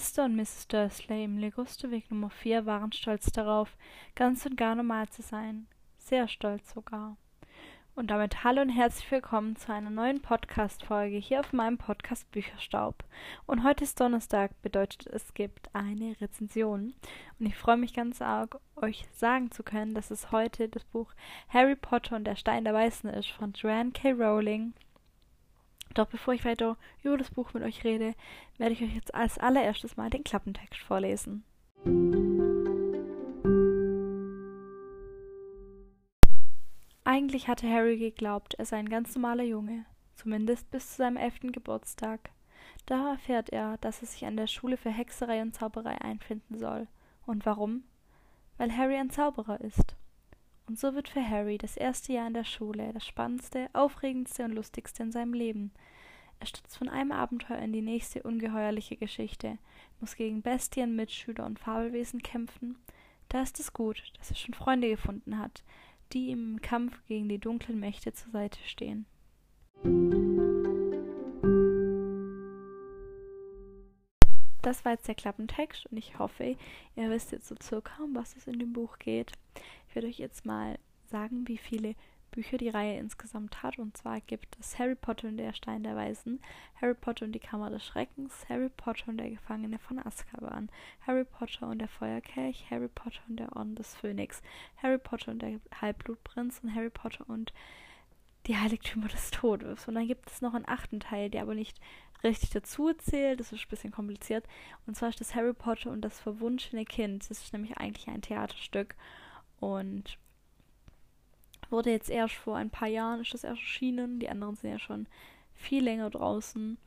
Mr. und Mrs. Dursley im Ligusterweg Nummer 4 waren stolz darauf, ganz und gar normal zu sein. Sehr stolz sogar. Und damit hallo und herzlich willkommen zu einer neuen Podcast-Folge hier auf meinem Podcast Bücherstaub. Und heute ist Donnerstag, bedeutet es gibt eine Rezension. Und ich freue mich ganz arg, euch sagen zu können, dass es heute das Buch Harry Potter und der Stein der Weißen ist von Joanne K. Rowling. Doch bevor ich weiter über das Buch mit euch rede, werde ich euch jetzt als allererstes mal den Klappentext vorlesen. Eigentlich hatte Harry geglaubt, er sei ein ganz normaler Junge, zumindest bis zu seinem elften Geburtstag. Da erfährt er, dass er sich an der Schule für Hexerei und Zauberei einfinden soll. Und warum? Weil Harry ein Zauberer ist. Und so wird für Harry das erste Jahr in der Schule das spannendste, aufregendste und lustigste in seinem Leben. Er stürzt von einem Abenteuer in die nächste ungeheuerliche Geschichte, muss gegen Bestien, Mitschüler und Fabelwesen kämpfen. Da ist es gut, dass er schon Freunde gefunden hat, die ihm im Kampf gegen die dunklen Mächte zur Seite stehen. Das war jetzt der Klappentext und ich hoffe, ihr wisst jetzt so circa, um was es in dem Buch geht. Ich werde euch jetzt mal sagen, wie viele Bücher die Reihe insgesamt hat. Und zwar gibt es Harry Potter und der Stein der Weisen, Harry Potter und die Kammer des Schreckens, Harry Potter und der Gefangene von Azkaban, Harry Potter und der Feuerkelch, Harry Potter und der Orden des Phönix, Harry Potter und der Halbblutprinz und Harry Potter und die Heiligtümer des Todes. Und dann gibt es noch einen achten Teil, der aber nicht richtig dazu zählt. Das ist ein bisschen kompliziert. Und zwar ist das Harry Potter und das verwunschene Kind. Das ist nämlich eigentlich ein Theaterstück. Und wurde jetzt erst vor ein paar Jahren, ist das erschienen. Die anderen sind ja schon viel länger draußen.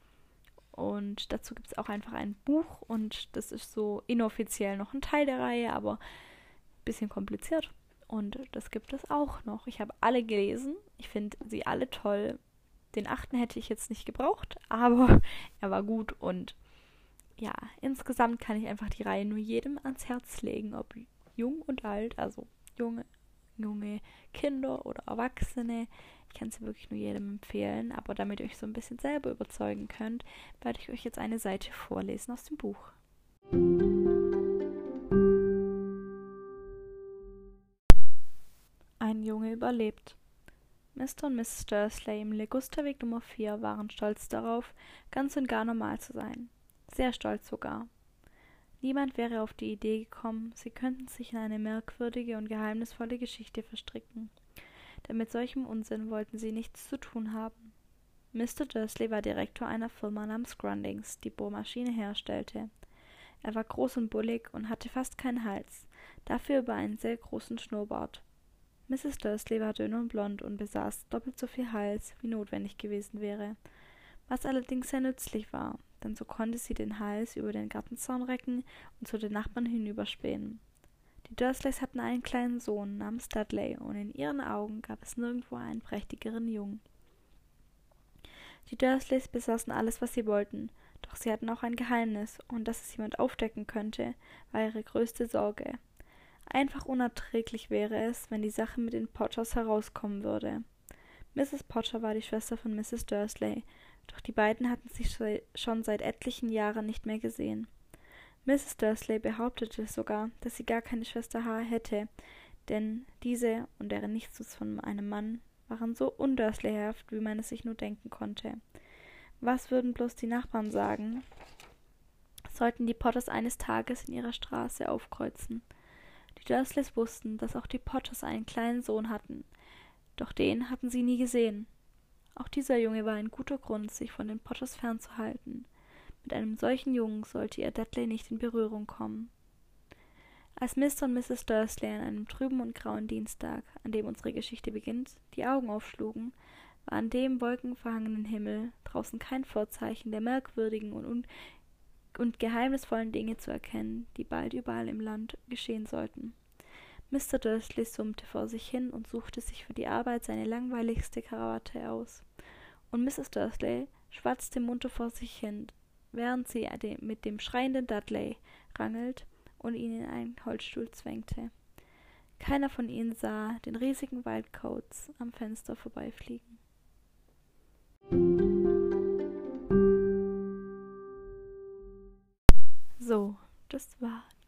Und dazu gibt es auch einfach ein Buch und das ist so inoffiziell noch ein Teil der Reihe, aber ein bisschen kompliziert. Und das gibt es auch noch. Ich habe alle gelesen. Ich finde sie alle toll. Den achten hätte ich jetzt nicht gebraucht, aber er war gut und ja, insgesamt kann ich einfach die Reihe nur jedem ans Herz legen, ob jung und alt, also junge, junge Kinder oder Erwachsene. Ich kann sie wirklich nur jedem empfehlen, aber damit ihr euch so ein bisschen selber überzeugen könnt, werde ich euch jetzt eine Seite vorlesen aus dem Buch. Ein Junge überlebt. Mr. und Mrs. Dursley im Ligusterweg Nummer 4 waren stolz darauf, ganz und gar normal zu sein. Sehr stolz sogar. Niemand wäre auf die Idee gekommen, sie könnten sich in eine merkwürdige und geheimnisvolle Geschichte verstricken. Denn mit solchem Unsinn wollten sie nichts zu tun haben. Mr. Dursley war Direktor einer Firma namens Grundings, die Bohrmaschine herstellte. Er war groß und bullig und hatte fast keinen Hals, dafür über einen sehr großen Schnurrbart. Mrs. Dursley war dünn und blond und besaß doppelt so viel Hals, wie notwendig gewesen wäre, was allerdings sehr nützlich war, denn so konnte sie den Hals über den Gartenzaun recken und zu den Nachbarn hinüberspähen. Die Dursleys hatten einen kleinen Sohn namens Dudley, und in ihren Augen gab es nirgendwo einen prächtigeren Jungen. Die Dursleys besaßen alles, was sie wollten, doch sie hatten auch ein Geheimnis, und dass es jemand aufdecken könnte, war ihre größte Sorge. Einfach unerträglich wäre es, wenn die Sache mit den Potters herauskommen würde. Mrs. Potter war die Schwester von Mrs. Dursley, doch die beiden hatten sich schon seit etlichen Jahren nicht mehr gesehen. Mrs. Dursley behauptete sogar, dass sie gar keine Schwester H hätte, denn diese und deren Nichts von einem Mann waren so undursleyhaft, wie man es sich nur denken konnte. Was würden bloß die Nachbarn sagen? Sollten die Potters eines Tages in ihrer Straße aufkreuzen? Die Dursleys wussten, dass auch die Potters einen kleinen Sohn hatten, doch den hatten sie nie gesehen. Auch dieser Junge war ein guter Grund, sich von den Potters fernzuhalten. Mit einem solchen Jungen sollte ihr Dudley nicht in Berührung kommen. Als Mr. und Mrs. Dursley an einem trüben und grauen Dienstag, an dem unsere Geschichte beginnt, die Augen aufschlugen, war an dem wolkenverhangenen Himmel draußen kein Vorzeichen der merkwürdigen und, und geheimnisvollen Dinge zu erkennen, die bald überall im Land geschehen sollten. Mr. Dursley summte vor sich hin und suchte sich für die Arbeit seine langweiligste Krawatte aus. Und Mrs. Dursley schwatzte munter vor sich hin, während sie mit dem schreienden Dudley rangelt und ihn in einen Holzstuhl zwängte. Keiner von ihnen sah den riesigen Wildcoats am Fenster vorbeifliegen. So, das war die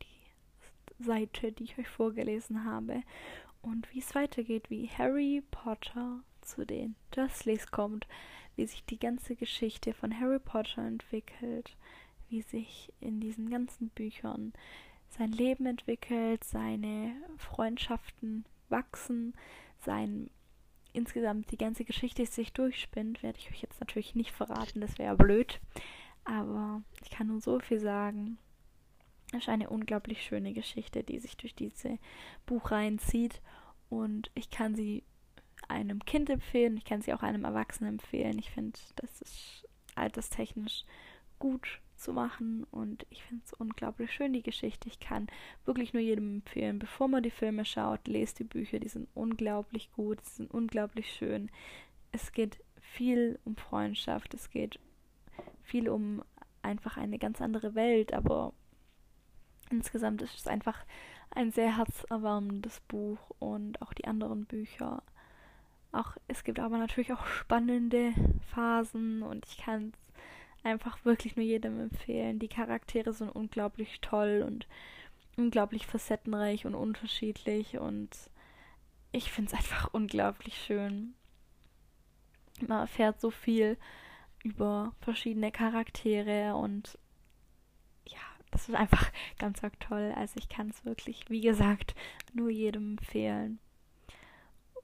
Seite, die ich euch vorgelesen habe. Und wie es weitergeht, wie Harry Potter zu den Dursleys kommt, wie sich die ganze Geschichte von Harry Potter entwickelt, wie sich in diesen ganzen Büchern sein Leben entwickelt, seine Freundschaften wachsen, sein insgesamt die ganze Geschichte sich durchspinnt, werde ich euch jetzt natürlich nicht verraten, das wäre blöd. Aber ich kann nur so viel sagen. Es ist eine unglaublich schöne Geschichte, die sich durch diese Buchreihen zieht. Und ich kann sie einem Kind empfehlen, ich kann sie auch einem Erwachsenen empfehlen. Ich finde, das ist alterstechnisch gut zu machen und ich finde es unglaublich schön, die Geschichte. Ich kann wirklich nur jedem empfehlen, bevor man die Filme schaut, lest die Bücher, die sind unglaublich gut, sie sind unglaublich schön. Es geht viel um Freundschaft, es geht viel um einfach eine ganz andere Welt, aber insgesamt ist es einfach ein sehr herzerwärmendes Buch und auch die anderen Bücher. Auch es gibt aber natürlich auch spannende Phasen und ich kann es einfach wirklich nur jedem empfehlen. Die Charaktere sind unglaublich toll und unglaublich facettenreich und unterschiedlich und ich finde es einfach unglaublich schön. Man erfährt so viel über verschiedene Charaktere und das ist einfach ganz arg toll. Also ich kann es wirklich, wie gesagt, nur jedem empfehlen.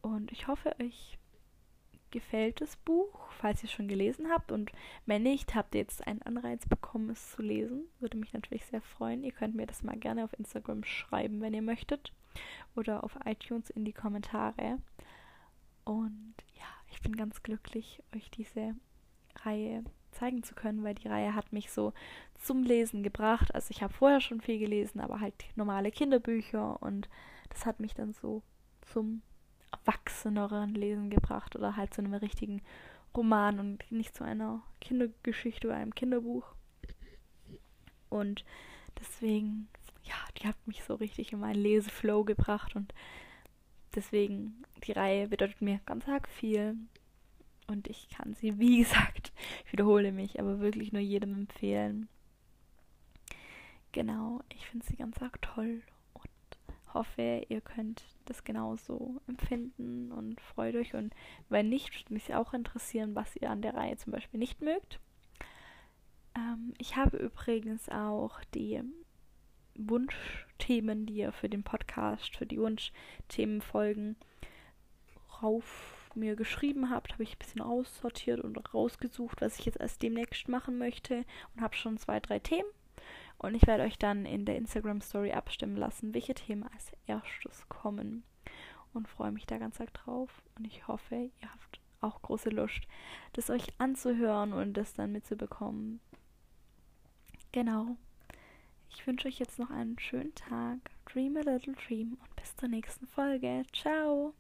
Und ich hoffe, euch gefällt das Buch, falls ihr es schon gelesen habt. Und wenn nicht, habt ihr jetzt einen Anreiz bekommen, es zu lesen. Würde mich natürlich sehr freuen. Ihr könnt mir das mal gerne auf Instagram schreiben, wenn ihr möchtet. Oder auf iTunes in die Kommentare. Und ja, ich bin ganz glücklich, euch diese Reihe zeigen zu können, weil die Reihe hat mich so zum Lesen gebracht. Also ich habe vorher schon viel gelesen, aber halt normale Kinderbücher und das hat mich dann so zum erwachseneren Lesen gebracht oder halt zu einem richtigen Roman und nicht zu einer Kindergeschichte oder einem Kinderbuch. Und deswegen, ja, die hat mich so richtig in meinen Leseflow gebracht und deswegen, die Reihe bedeutet mir ganz arg viel. Und ich kann sie, wie gesagt, ich wiederhole mich, aber wirklich nur jedem empfehlen. Genau, ich finde sie ganz arg toll hoffe, ihr könnt das genauso empfinden und freut euch. Und wenn nicht, würde mich auch interessieren, was ihr an der Reihe zum Beispiel nicht mögt. Ähm, ich habe übrigens auch die Wunschthemen, die ihr für den Podcast, für die Wunschthemenfolgen rauf mir geschrieben habt, habe ich ein bisschen aussortiert und rausgesucht, was ich jetzt als demnächst machen möchte und habe schon zwei, drei Themen und ich werde euch dann in der Instagram Story abstimmen lassen, welche Themen als erstes kommen. Und freue mich da ganz arg drauf. Und ich hoffe, ihr habt auch große Lust, das euch anzuhören und das dann mitzubekommen. Genau. Ich wünsche euch jetzt noch einen schönen Tag. Dream a little dream und bis zur nächsten Folge. Ciao.